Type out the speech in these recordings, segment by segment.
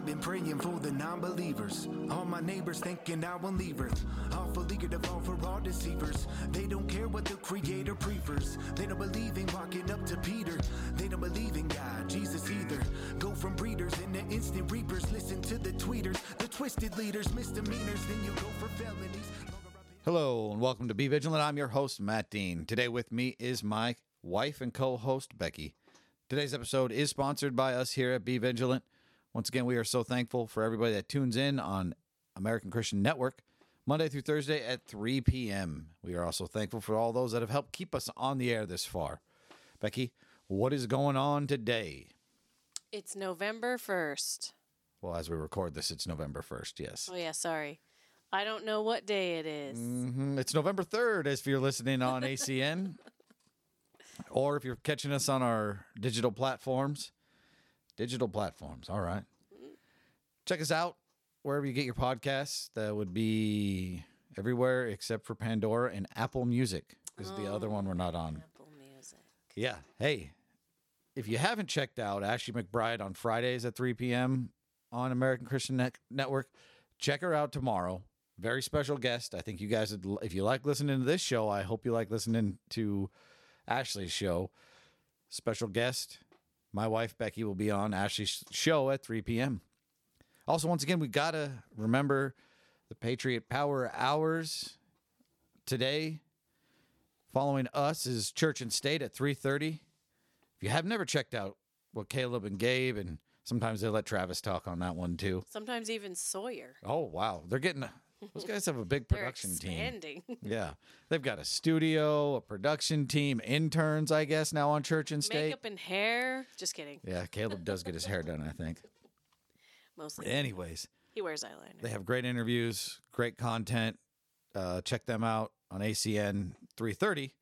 I've been praying for the non believers. All my neighbors thinking I won't leave Earth. Awful eager to fall for all deceivers. They don't care what the Creator prefers. They don't believe in walking up to Peter. They don't believe in God, Jesus either. Go from breeders into instant reapers. Listen to the tweeters, the twisted leaders, misdemeanors. Then you go for felonies. Hello and welcome to Be Vigilant. I'm your host, Matt Dean. Today with me is my wife and co host, Becky. Today's episode is sponsored by us here at Be Vigilant. Once again, we are so thankful for everybody that tunes in on American Christian Network Monday through Thursday at 3 p.m. We are also thankful for all those that have helped keep us on the air this far. Becky, what is going on today? It's November 1st. Well, as we record this, it's November 1st, yes. Oh, yeah, sorry. I don't know what day it is. Mm, It's November 3rd if you're listening on ACN or if you're catching us on our digital platforms. Digital platforms, all right. Check us out wherever you get your podcasts. That would be everywhere except for Pandora and Apple Music is the other one we're not on. Apple Music. Yeah. Hey, if you haven't checked out Ashley McBride on Fridays at 3 p.m. on American Christian Net- Network, check her out tomorrow. Very special guest. I think you guys, would, if you like listening to this show, I hope you like listening to Ashley's show. Special guest, my wife Becky will be on Ashley's show at 3 p.m. Also, once again, we got to remember the Patriot Power Hours today. Following us is Church and State at 3:30. If you have never checked out what Caleb and Gabe and sometimes they let Travis talk on that one too. Sometimes even Sawyer. Oh wow, they're getting those guys have a big production team. Yeah, they've got a studio, a production team, interns, I guess now on Church and State. Makeup and hair. Just kidding. Yeah, Caleb does get his hair done, I think. Mostly. Anyways, He wears eyeliner. They have great interviews, great content. Uh, check them out on ACN 330.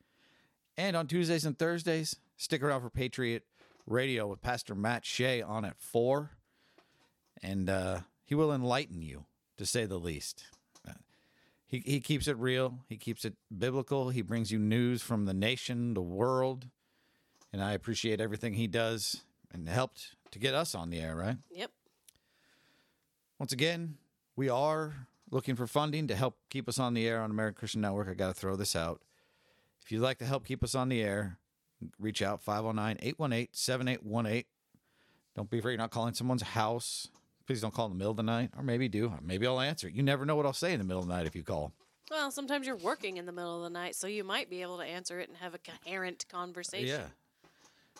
And on Tuesdays and Thursdays, stick around for Patriot Radio with Pastor Matt Shea on at 4. And uh, he will enlighten you, to say the least. He, he keeps it real, he keeps it biblical. He brings you news from the nation, the world. And I appreciate everything he does and helped to get us on the air, right? Yep. Once again, we are looking for funding to help keep us on the air on American Christian Network. I got to throw this out. If you'd like to help keep us on the air, reach out 509 818 7818. Don't be afraid you're not calling someone's house. Please don't call in the middle of the night, or maybe do. Maybe I'll answer. You never know what I'll say in the middle of the night if you call. Well, sometimes you're working in the middle of the night, so you might be able to answer it and have a coherent conversation. Yeah,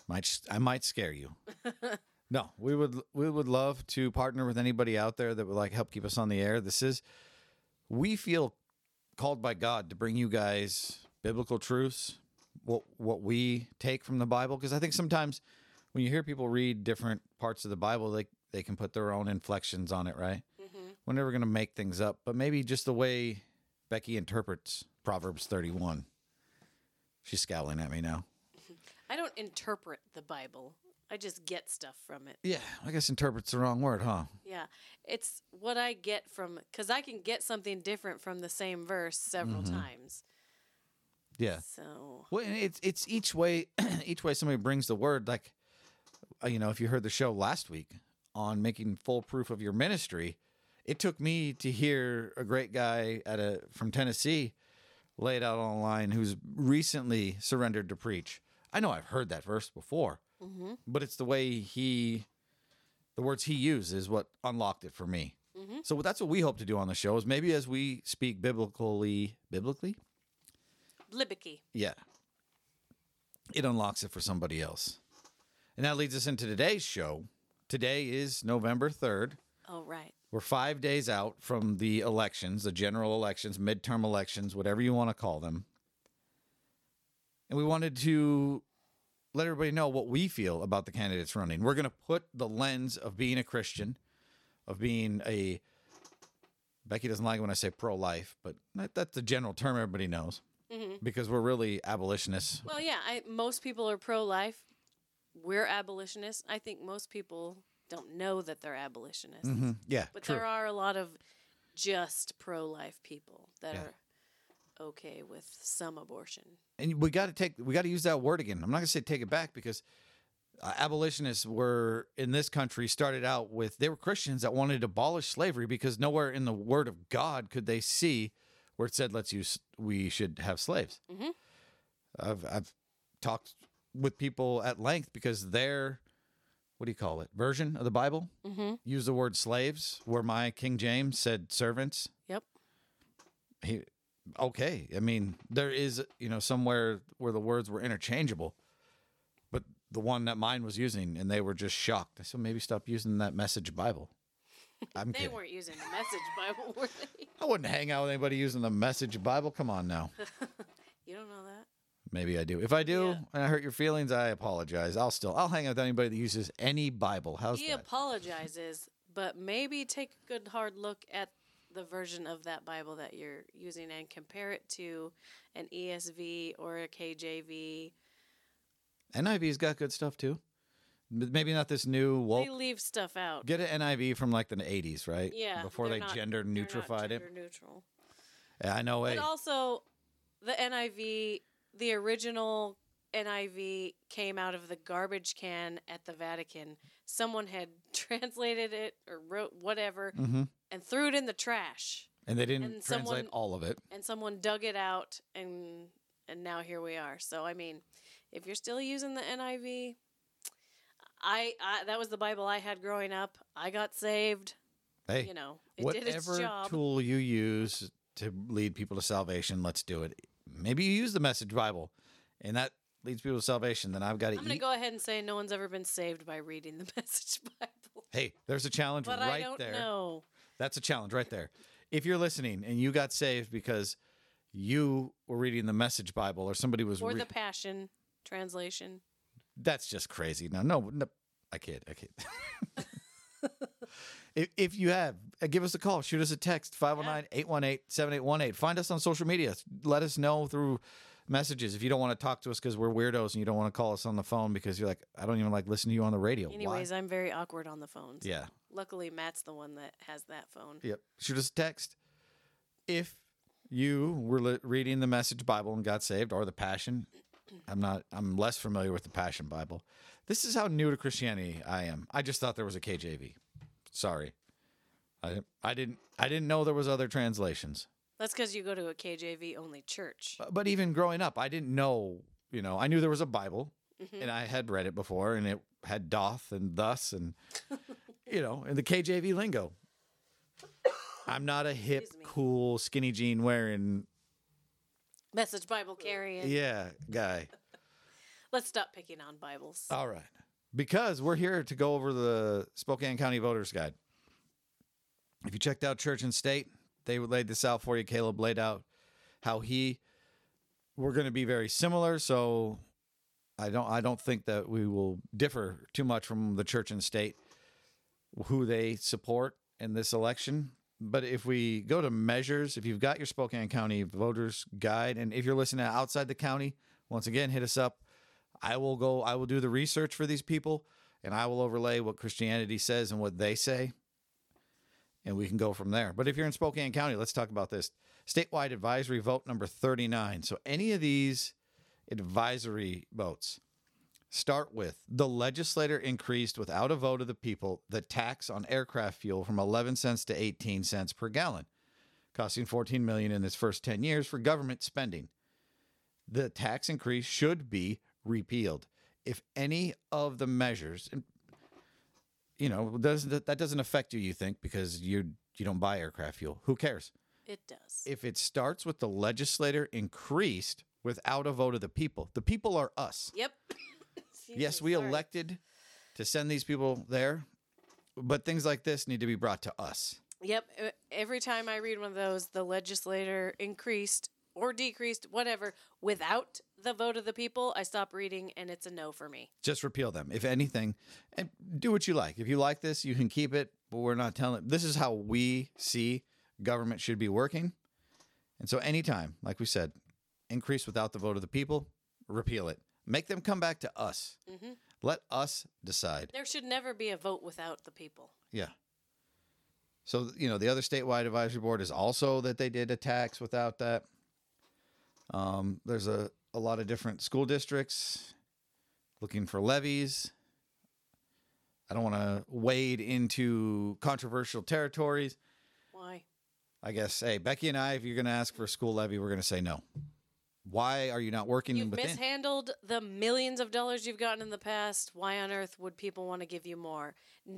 might I might scare you. no, we would we would love to partner with anybody out there that would like help keep us on the air. This is we feel called by God to bring you guys biblical truths, what what we take from the Bible, because I think sometimes when you hear people read different parts of the Bible, they they can put their own inflections on it, right? We're never going to make things up, but maybe just the way Becky interprets Proverbs 31. She's scowling at me now. I don't interpret the Bible. I just get stuff from it. Yeah, I guess interpret's the wrong word, huh? Yeah. It's what I get from cuz I can get something different from the same verse several Mm-hmm. times. Yeah. So, Well, and it's it's each way each way somebody brings the word. Like, uh, you know, if you heard the show last week on making full proof of your ministry, it took me to hear a great guy at a from Tennessee lay it out online who's recently surrendered to preach. I know I've heard that verse before, mm-hmm. but it's the way he, the words he used is what unlocked it for me. Mm-hmm. So that's what we hope to do on the show is maybe as we speak biblically, biblically, Libiki. yeah. It unlocks it for somebody else. And that leads us into today's show. Today is November 3rd. Oh, right. We're five days out from the elections, the general elections, midterm elections, whatever you want to call them. And we wanted to let everybody know what we feel about the candidates running. We're going to put the lens of being a Christian, of being a. Becky doesn't like when I say pro life, but that, that's the general term everybody knows mm-hmm. because we're really abolitionists. Well, yeah, I, most people are pro life. We're abolitionists. I think most people don't know that they're abolitionists. Yeah, But true. there are a lot of just pro life people that Yeah. are okay with some abortion. and we got to take we got to use that word again. I'm not going to say take it back because uh, abolitionists were in this country started out with they were Christians that wanted to abolish slavery because nowhere in the Word of God could they see where it said let's use we should have slaves. Mhm. I've I've talked with people at length because their what do you call it version of the Bible Mm-hmm. use the word slaves where my King James said servants. Yep. He okay. I mean, there is you know somewhere where the words were interchangeable, but the one that mine was using, and they were just shocked. I said maybe stop using that message Bible. I'm They kidding. weren't using the message Bible, were they? I wouldn't hang out with anybody using the message Bible. Come on now. You don't know that? Maybe I do. If I do Yeah. and I hurt your feelings, I apologize. I'll still I'll hang out with anybody that uses any Bible. How's he that? apologizes, but maybe take a good hard look at the version of that Bible that you're using and compare it to an ESV or a KJV. NIV's got good stuff too. Maybe not this new woke. they leave stuff out. Get an NIV from like the 80s, right? yeah, Before not- gender neutrified it. neutral. Yeah, I know. Hey, But also, the NIV, the original NIV came out of the garbage can at the Vatican. Someone had translated it or wrote whatever hmm and threw it in the trash. and they didn't and translate someone- all of it. and someone dug it out and and now here we are so i mean if you're still using the niv I, I that was the bible i had growing up i got saved Hey, you know it did its whatever tool you use to lead people to salvation, let's do it. Maybe you use the Message Bible, and that leads people to salvation. Then I've got to i'm going to go ahead and say no one's ever been saved by reading the message bible Hey, there's a challenge but right i don't there. know That's a challenge right there. If you're listening and you got saved because you were reading the Message Bible or somebody was or re- the passion translation that's just crazy. No, no, no I kid. I kid. if, if you have, uh, give us a call. Shoot us a text 509 818 7818. Find us on social media. Let us know through messages if you don't want to talk to us because we're weirdos and you don't want to call us on the phone because you're like, I don't even like listening to you on the radio. Why? anyways i'm very awkward on the phones Yeah. luckily matt's the one that has that phone Yep. Shoot us a text. If you were li- reading the Message Bible and got saved, or the Passion, I'm not. I'm less familiar with the Passion Bible. This is how new to Christianity I am. I just thought there was a KJV. Sorry, I I didn't I didn't know there was other translations. that's because you go to a kjv only church But, but even growing up, I didn't know. You know, I knew there was a Bible, Mhm. and I had read it before, and it had doth and thus, and you know, in the KJV lingo. I'm not a hip, cool, skinny jean wearing, message bible carrying yeah, guy. let's stop picking on bibles All right, because we're here to go over the Spokane County Voters Guide. If you checked out Church and State, they laid this out for you. Caleb laid out how he. We're going to be very similar, so I don't. I don't think that we will differ too much from the Church and State, who they support in this election. But if we go to measures, if you've got your Spokane County Voters Guide, and if you're listening outside the county, once again, hit us up. I will go. I will do the research for these people, and I will overlay what Christianity says and what they say, and we can go from there. But if you're in Spokane County, let's talk about this statewide advisory vote number 39. So any of these advisory votes start with the legislator increased without a vote of the people the tax on aircraft fuel from 11 cents to 18 cents per gallon, costing 14 million in its first 10 years for government spending the tax increase should be repealed. If any of the measures, and, you know, does that, doesn't affect you, you think, because you you don't buy aircraft fuel. Who cares? It does. If it starts with the legislator increased without a vote of the people, the people are us. yep. Yes, we sorry. elected to send these people there, but things like this need to be brought to us. Yep. Every time I read one of those, the legislator increased or decreased, whatever, without the vote of the people, I stop reading and it's a no for me. just repeal them if anything and do what you like. If you like this you can keep it but we're not telling this is how we see government should be working. And so anytime like we said increase without the vote of the people repeal it. Make them come back to us. Mhm. let us decide. There should never be a vote without the people. yeah. So you know the other statewide advisory board is also that they did a tax without that. Um, there's a, a lot of different school districts looking for levies I don't want to wade into controversial territories. Why? I guess, hey, Becky and I, if you're going to ask for a school levy, we're going to say no. Why are you not working You've within? mishandled the millions of dollars you've gotten in the past. Why on earth would people want to give you more?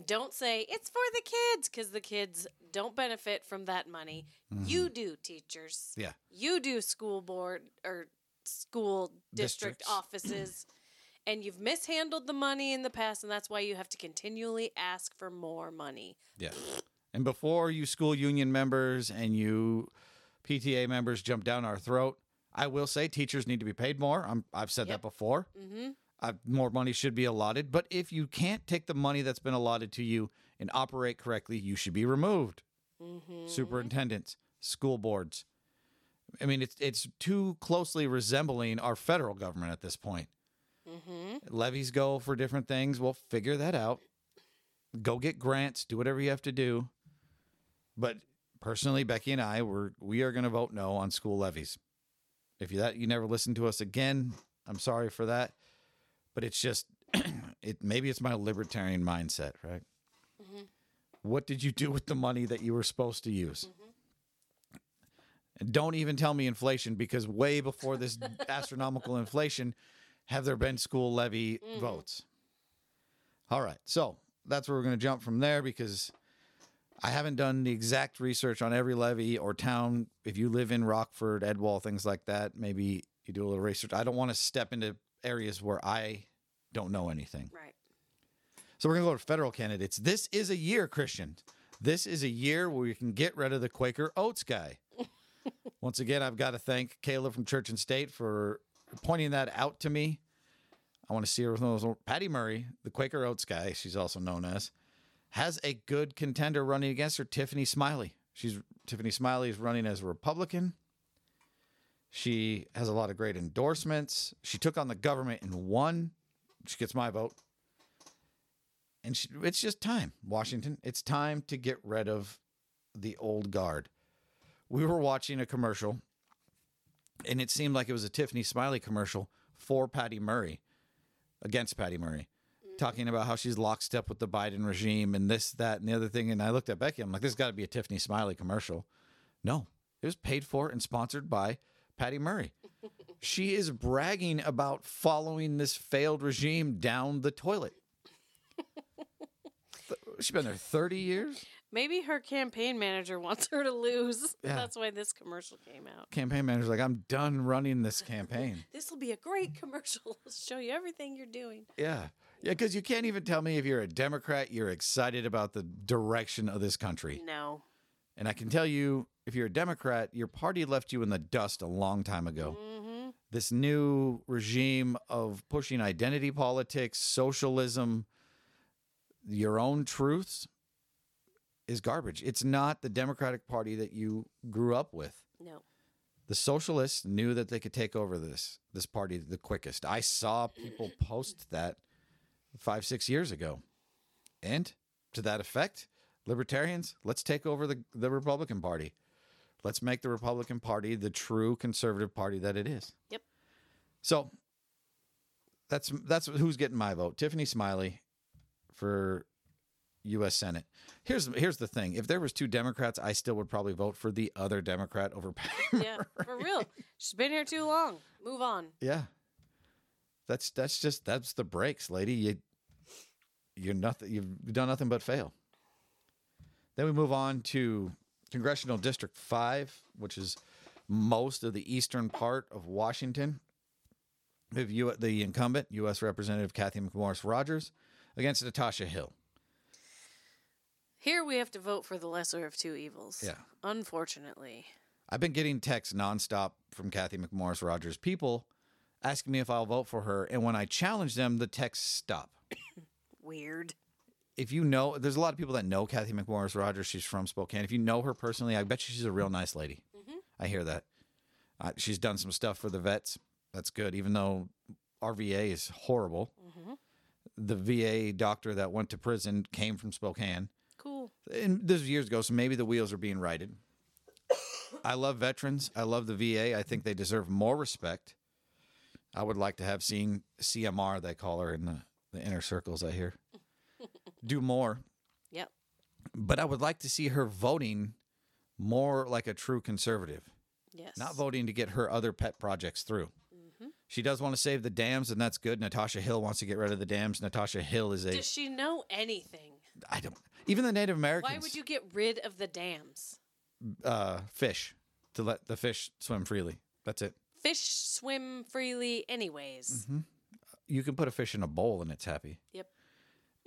Don't say it's for the kids because the kids don't benefit from that money. You do, teachers. Mm-hmm. Yeah. You do, school board or school district Districts. offices. And you've mishandled the money in the past, and that's why you have to continually ask for more money. Yeah. And before you school union members and you PTA members jump down our throat, I will say teachers need to be paid more. I'm, I've said Yep. that before. Mm-hmm. Uh, more money should be allotted. But if you can't take the money that's been allotted to you and operate correctly, you should be removed. Mm-hmm. Superintendents, school boards. I mean, it's it's too closely resembling our federal government at this point. Mm-hmm. Levies go for different things. We'll figure that out. Go get grants. Do whatever you have to do. But personally, Becky and I, we're we are going to vote no on school levies. If you that you never listen to us again, I'm sorry for that. But it's just it. Maybe it's my libertarian mindset, right? What did you do with the money that you were supposed to use? And don't even tell me inflation because way before this astronomical inflation, have there been school levy mm. votes? All right. So that's where we're going to jump from there because I haven't done the exact research on every levy or town. If you live in Rockford, Edwall, things like that, maybe you do a little research. I don't want to step into areas where I don't know anything. Right. So we're going to go to federal candidates. This is a year, Christian. This is a year where we can get rid of the Quaker Oats guy. Once again, I've got to thank Caleb from Church and State for pointing that out to me. I want to see her with those. Patty Murray, the Quaker Oats guy, she's also known as, has a good contender running against her, Tiffany Smiley. She's Tiffany Smiley is running as a Republican. She has a lot of great endorsements. She took on the government and won. She gets my vote. And she, it's just time, Washington. It's time to get rid of the old guard. We were watching a commercial, and it seemed like it was a Tiffany Smiley commercial for Patty Murray, against Patty Murray, talking about how she's lockstep with the Biden regime and this, that, and the other thing. And I looked at Becky. I'm like, this has got to be a Tiffany Smiley commercial. No, it was paid for and sponsored by Patty Murray. she is bragging about following this failed regime down the toilet. She's been there 30 years. Maybe her campaign manager wants her to lose. Yeah. That's why this commercial came out. Campaign manager's like, I'm done running this campaign. This will be a great commercial. It'll show you everything you're doing. Yeah. Yeah, because you can't even tell me if you're a Democrat, you're excited about the direction of this country. No. And I can tell you, if you're a Democrat, your party left you in the dust a long time ago. Mm-hmm. This new regime of pushing identity politics, socialism, your own truths is garbage. It's not the Democratic Party that you grew up with. No. The socialists knew that they could take over this this party the quickest. I saw people post that five, six years ago. And to that effect, libertarians, let's take over the, the Republican Party. Let's make the Republican Party the true conservative party that it is. Yep. So that's that's who's getting my vote. Tiffany Smiley for U.S. Senate. Here's here's the thing: if there was two Democrats, I still would probably vote for the other Democrat over Patty. Yeah. For real. She's been here too long. Move on. Yeah. That's that's just that's the breaks, lady. You you're nothing you've done nothing but fail. Then we move on to Congressional District 5, which is most of the eastern part of Washington. We have U- the incumbent, U.S. Representative Kathy McMorris Rodgers, against Natasha Hill. Here we have to vote for the lesser of two evils. Yeah. Unfortunately. I've been getting texts nonstop from Kathy McMorris Rodgers, people asking me if I'll vote for her. And when I challenge them, the texts stop. Weird. if you know, there's a lot of people that know Kathy McMorris Rodgers. She's from Spokane. If you know her personally, I bet you she's a real nice lady. I hear that. Uh, she's done some stuff for the vets. That's good, even though RVA is horrible. The VA doctor that went to prison came from Spokane. And this was years ago, so maybe the wheels are being righted. I love veterans. I love the VA. I think they deserve more respect. I would like to have seen CMR, they call her in the, the inner circles, I hear. do more. Yep. But I would like to see her voting more like a true conservative, Yes. not voting to get her other pet projects through. Mm-hmm. She does want to save the dams, and that's good. Natasha Hill wants to get rid of the dams. Natasha Hill is a Does she know anything? I don't even the Native Americans Why would you get rid of the dams? uh, fish to let the fish swim freely. That's it. Fish swim freely, anyways. Mm-hmm. You can put a fish in a bowl and it's happy. Yep.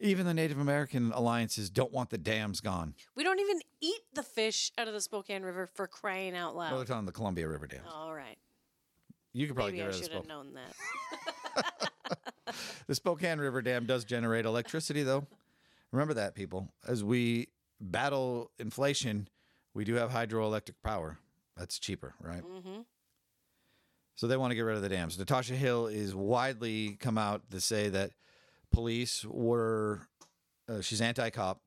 Even the Native American alliances don't want the dams gone. We don't even eat the fish out of the Spokane River for crying out Well, they're loud. talking the Columbia River dams. All right. You could probably Maybe get I rid of the should have known that. The Spokane River Dam does generate electricity, though. Remember that, people. As we battle inflation, we do have hydroelectric power. That's cheaper, right? hmm So they want to get rid of the dams. Natasha Hill is widely come out to say that police were, uh, she's anti cop,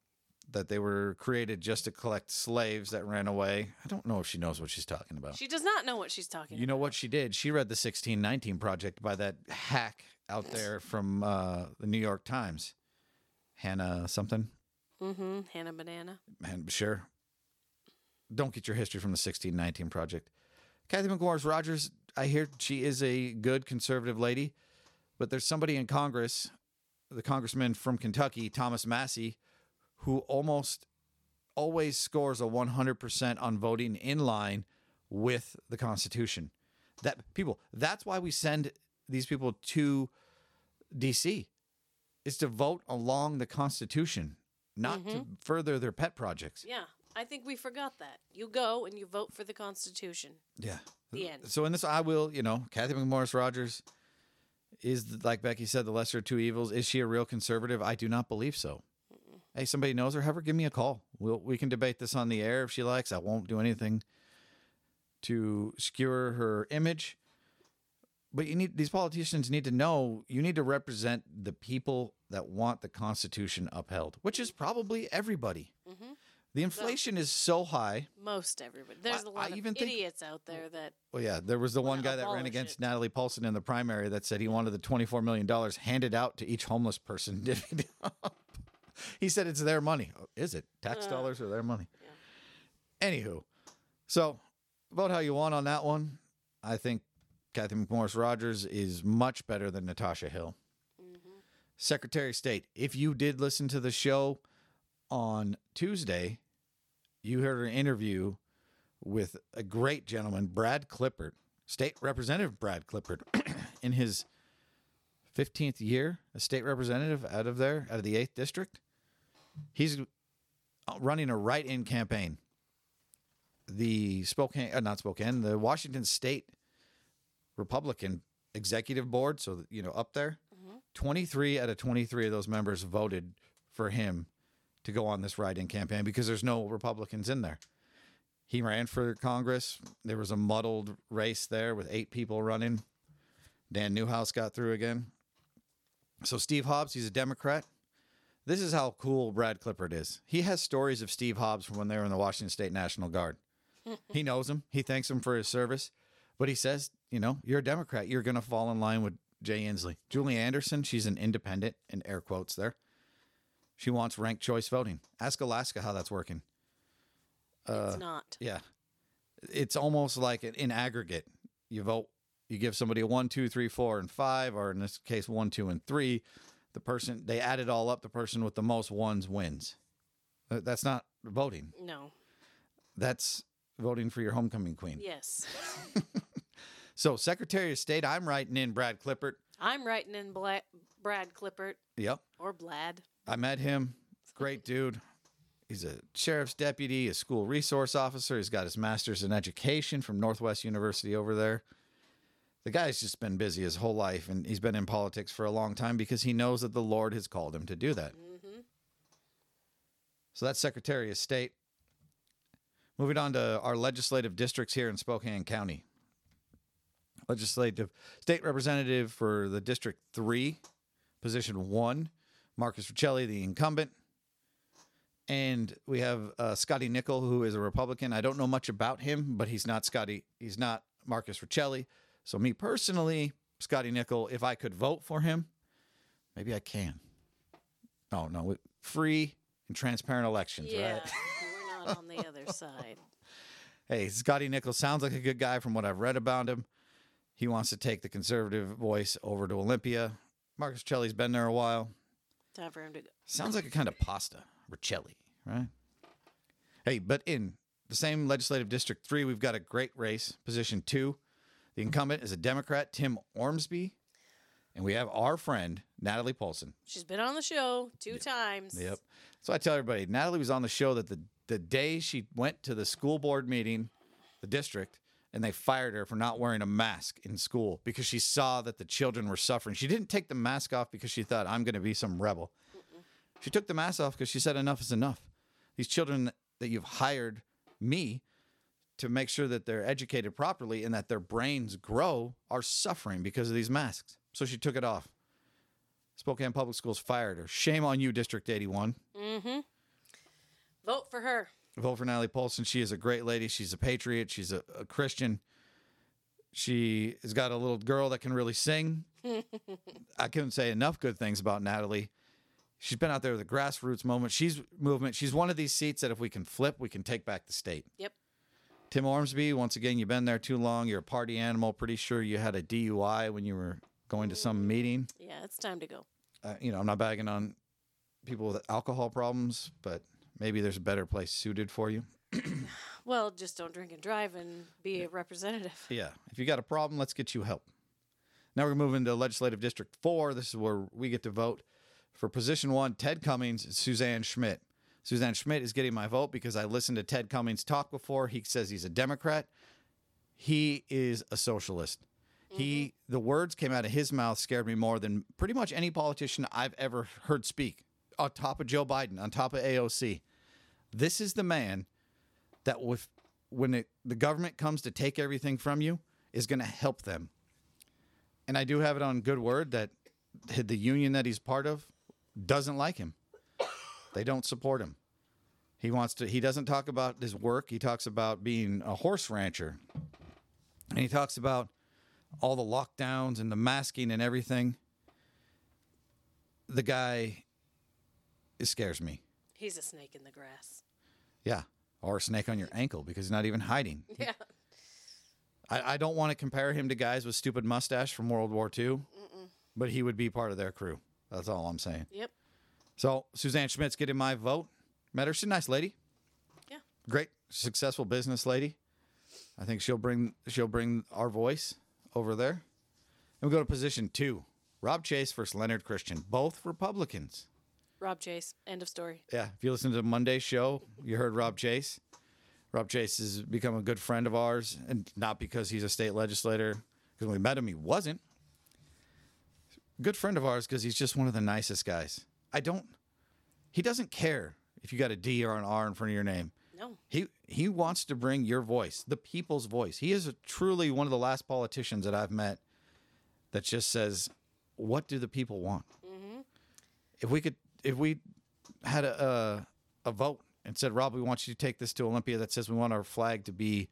that they were created just to collect slaves that ran away. I don't know if she knows what she's talking about. She does not know what she's talking about. You know what she did? She read the 1619 Project by that hack out there from uh, the New York Times. Hannah something. Mm-hmm. Hannah Banana. Man, sure. Don't get your history from the 1619 Project. Kathy McMorris Rodgers, I hear she is a good conservative lady, but there's somebody in Congress, the congressman from Kentucky, Thomas Massie, who almost always scores a 100% on voting in line with the Constitution. That people, that's why we send these people to DC is to vote along the Constitution, not to mm-hmm. further their pet projects. Yeah. I think we forgot that. You go and you vote for the Constitution. Yeah. The end. So in this, I will, you know, Kathy McMorris Rodgers is like Becky said, the lesser of two evils. Is she a real conservative? I do not believe so. Hey, somebody knows her. Have her give me a call. We'll we can debate this on the air if she likes. I won't do anything to skewer her image. But you need these politicians need to know you need to represent the people that want the Constitution upheld, which is probably everybody. Mm-hmm. The inflation is so high. Most everybody. There's I- a lot I of even think- idiots out there that Well, yeah, there was the one guy that ran against it. Natalie Paulson in the primary that said he wanted the $24 million handed out to each homeless person. he said it's their money. Oh, Is it? Tax Uh, dollars are their money. Anywho, so vote how you want on that one. I think Kathy McMorris Rodgers is much better than Natasha Hill. Mm-hmm. Secretary of State, if you did listen to the show on Tuesday, you heard an interview with a great gentleman, Brad Klippert, State Representative Brad Klippert, in his 15th year as state representative out of there, out of the 8th district. He's running a write in campaign. The Spokane, uh, not Spokane, the Washington State Republican Executive Board, so, you know, up there, mm-hmm. 23 out of 23 of those members voted for him to go on this write in campaign because there's no Republicans in there. He ran for Congress. There was a muddled race there with eight people running. Dan Newhouse got through again. So Steve Hobbs, he's a Democrat. This is how cool Brad Klippert is. He has stories of Steve Hobbs from when they were in the Washington State National Guard. he knows him. He thanks him for his service. But he says, you know, you're a Democrat. You're going to fall in line with Jay Inslee. Julie Anderson, she's an independent, in air quotes there. She wants ranked choice voting. Ask Alaska how that's working. Uh, it's not. Yeah. It's almost like an- in aggregate. You vote, you give somebody a one, two, three, four, and five, or in this case, one, two, and three. The person, they add it all up, the person with the most ones wins. That's not voting. No. That's voting for your homecoming queen. Yes. So, Secretary of State, I'm writing in Brad Klippert. I'm writing in Bla- Brad Klippert Yep. or Blad. I met him. Great dude. He's a sheriff's deputy, a school resource officer. He's got his master's in education from Northwest University over there. The guy's just been busy his whole life, and he's been in politics for a long time because he knows that the Lord has called him to do that. Mm-hmm. So that's Secretary of State. Moving on to our legislative districts here in Spokane County. Legislative State Representative for the District 3, Position 1, Marcus Riccelli, the incumbent. And we have uh, Scotty Nicol, who is a Republican. I don't know much about him, but he's not Scotty. He's not Marcus Riccelli. So, me personally, Scotty Nicol, if I could vote for him, maybe I can. Oh, no. free and transparent elections, Yeah, right? we're not on the other side. Hey, Scotty Nichols sounds like a good guy from what I've read about him. He wants to take the conservative voice over to Olympia. Marcus Celli's been there a while. Time for him to go. Sounds like a kind of pasta, Riccelli, right? Hey, but in the same legislative district three, we've got a great race. Position two, the incumbent is a Democrat, Tim Ormsby, and we have our friend Natalie Poulson. She's been on the show two times. Yep. So I tell everybody, Natalie was on the show that the the day she went to the school board meeting, the district, and they fired her for not wearing a mask in school because she saw that the children were suffering. She didn't take the mask off because she thought I'm going to be some rebel. She took the mask off because she said enough is enough. These children that you've hired me to make sure that they're educated properly and that their brains grow are suffering because of these masks. So she took it off. Spokane Public Schools fired her. Shame on you, District 81. Mm-hmm. Vote for her. Vote for Natalie Poulson. She is a great lady. She's a patriot. She's a, a Christian. She has got a little girl that can really sing. I couldn't say enough good things about Natalie. She's been out there with the grassroots moment. She's movement. She's one of these seats that if we can flip, we can take back the state. Yep. Tim Ormsby, once again, you've been there too long. You're a party animal. Pretty sure you had a DUI when you were going to some meeting. Yeah, it's time to go. Uh, you know, I'm not bagging on people with alcohol problems, but maybe there's a better place suited for you. Well, just don't drink and drive and be a representative. Yeah. If you got a problem, let's get you help. Now we're moving to Legislative District 4. This is where we get to vote. For position one, Ted Cummings, Suzanne Schmidt. Suzanne Schmidt is getting my vote because I listened to Ted Cummings talk before. He says he's a Democrat. He is a socialist. He mm-hmm. the words came out of his mouth scared me more than pretty much any politician I've ever heard speak. On top of Joe Biden, on top of AOC. This is the man that with when it, the government comes to take everything from you is going to help them. And I do have it on good word that the union that he's part of doesn't like him. They don't support him. He wants to he doesn't talk about his work, he talks about being a horse rancher. And he talks about all the lockdowns and the masking and everything. The guy it scares me. He's a snake in the grass. Yeah. Or a snake on your ankle because he's not even hiding. Yeah. I, I don't want to compare him to guys with stupid mustache from World War II, but he would be part of their crew. That's all I'm saying. Yep. So Suzanne Schmidt's getting my vote. Met her. She's a nice lady. Yeah. Great, successful business lady. I think she'll bring she'll bring our voice over there. And we go to position two. Rob Chase versus Leonard Christian, both Republicans. Rob Chase. End of story. Yeah, if you listen to Monday's show, you heard Rob Chase. Rob Chase has become a good friend of ours, and not because he's a state legislator. Because when we met him, he wasn't. Good friend of ours because he's just one of the nicest guys. I don't. He doesn't care if you got a D or an R in front of your name. No. He he wants to bring your voice, the people's voice. He is a, truly one of the last politicians that I've met that just says, "What do the people want?" Mm-hmm. If we could, if we had a, a a vote and said, "Rob, we want you to take this to Olympia," that says we want our flag to be,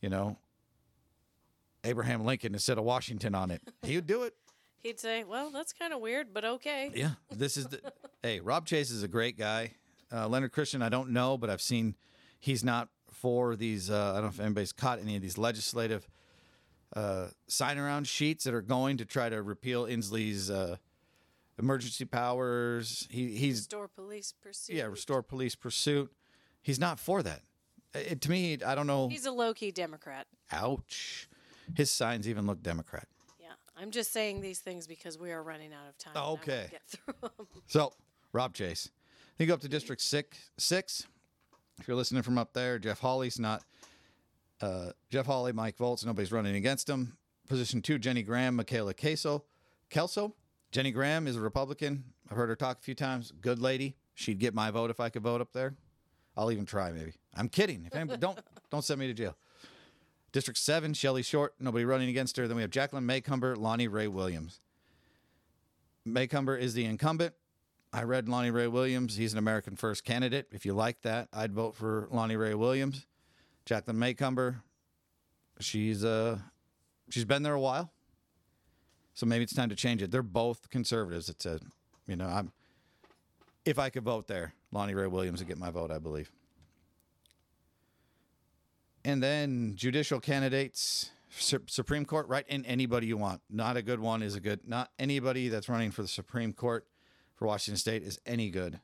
you know, Abraham Lincoln instead of Washington on it, he would do it. He'd say, "Well, that's kind of weird, but okay." Yeah, this is the. hey, Rob Chase is a great guy. Uh, Leonard Christian, I don't know, but I've seen he's not for these. Uh, I don't know if anybody's caught any of these legislative uh, sign around sheets that are going to try to repeal Inslee's uh, emergency powers. He he's Restore police pursuit. yeah restore police pursuit. He's not for that. It, to me, I don't know. He's a low key Democrat. Ouch. His signs even look Democrat. Yeah. I'm just saying these things because we are running out of time. Okay. Get through 'em. So, Rob Chase. You go up to District Six. Six. If you're listening from up there, Jeff Holy's not. Uh, Jeff Hawley, Mike Volz. Nobody's running against him. Position two: Jenny Graham, Michaela Kelso. Kelso. Jenny Graham is a Republican. I've heard her talk a few times. Good lady. She'd get my vote if I could vote up there. I'll even try. Maybe. I'm kidding. If anybody, don't don't send me to jail. District seven: Shelly Short. Nobody running against her. Then we have Jacquelin Maycumber, Lonnie Ray Williams. Maycumber is the incumbent. I read Lonnie Ray Williams. He's an American First candidate. If you like that, I'd vote for Lonnie Ray Williams. Jacquelin Maycumber, she's uh she's been there a while. So maybe it's time to change it. They're both conservatives. It's a you know, I'm If I could vote there, Lonnie Ray Williams would get my vote, I believe. And then judicial candidates, Su- Supreme Court, right? And anybody you want. Not a good one is a good. Not anybody that's running for the Supreme Court for Washington State is any good,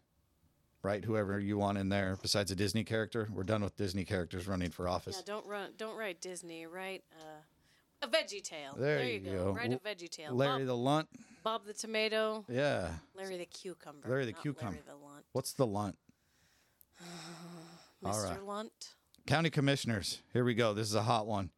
right? Whoever you want in there, besides a Disney character, we're done with Disney characters running for office. Yeah, don't run. Don't write Disney. Write uh, a Veggie Tale. There you you go. go. Write a Veggie Tale. Larry Bob, the Lunt, Bob the Tomato. yeah. Larry the Cucumber. Larry the Cucumber. Larry the Lunt. What's the Lunt? All Mr. right. Lunt. County commissioners. Here we go. This is a hot one.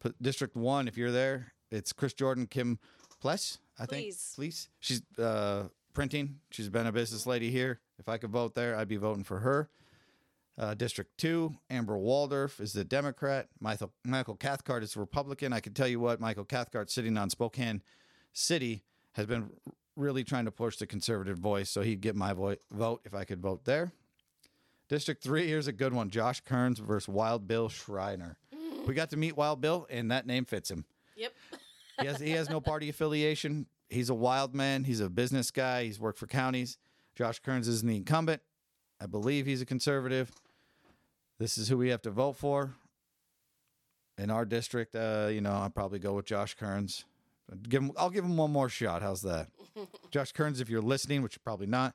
Put District One. If you're there, it's Chris Jordan, Kim Plese. I think. Please. Please. She's uh, printing. She's been a business lady here. If I could vote there, I'd be voting for her. Uh, District Two, Amber Waldref is the Democrat. Michael Michael Cathcart is the Republican. I can tell you what, Michael Cathcart, sitting on Spokane City, has been really trying to push the conservative voice, so he'd get my vo- vote if I could vote there. District three, here's a good one: Josh Kerns versus Wild Bill Schreiner. We got to meet Wild Bill, and that name fits him. Yep. He has he has no party affiliation. He's a wild man. He's a business guy. He's worked for counties. Josh Kerns is the incumbent. I believe he's a conservative. This is who we have to vote for. In our district, uh, you know, I'll probably go with Josh Kerns. Give him, I'll give him one more shot. How's that? Josh Kerns, if you're listening, which you're probably not,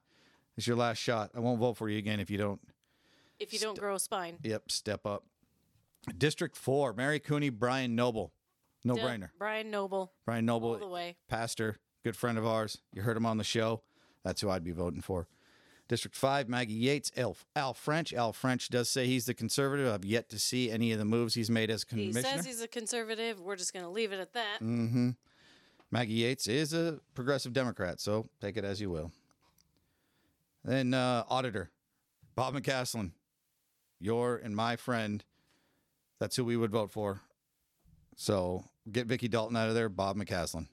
it's your last shot. I won't vote for you again if you don't If you don't grow a spine. Yep, step up. District four, Mary Kuney, Brian Noble. No brainer. Brian Noble. Brian Noble, All the way. pastor, good friend of ours. You heard him on the show. That's who I'd be voting for. District five, Maggie Yates, Al, Al French. Al French does say he's the conservative. I've yet to see any of the moves he's made as commissioner. He says he's a conservative. We're just going to leave it at that. Mm-hmm. Maggie Yates is a progressive Democrat, so take it as you will. Then uh, auditor, Bob McCaslin, your and my friend. That's who we would vote for. So get Vicky Dalton out of there, Bob McCaslin.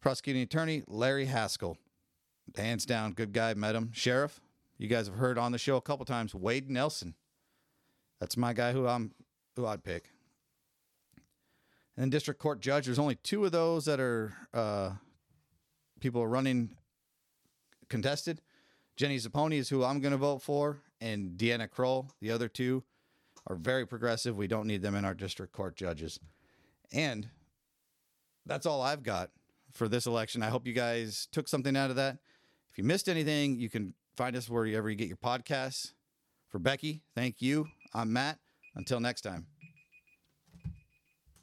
Prosecuting attorney, Larry Haskell. Hands down, good guy, met him. Sheriff, you guys have heard on the show a couple times, Wade Nelson. That's my guy who I'm who I'd pick. And then district court judge, there's only two of those that are uh, people are running contested. Jenny Zapponi is who I'm going to vote for, and Deanna Kroll. The other two are very progressive. We don't need them in our district court judges. And that's all I've got for this election. I hope you guys took something out of that. You missed anything, you can find us wherever you get your podcasts. For Becky, thank you. I'm Matt. Until next time.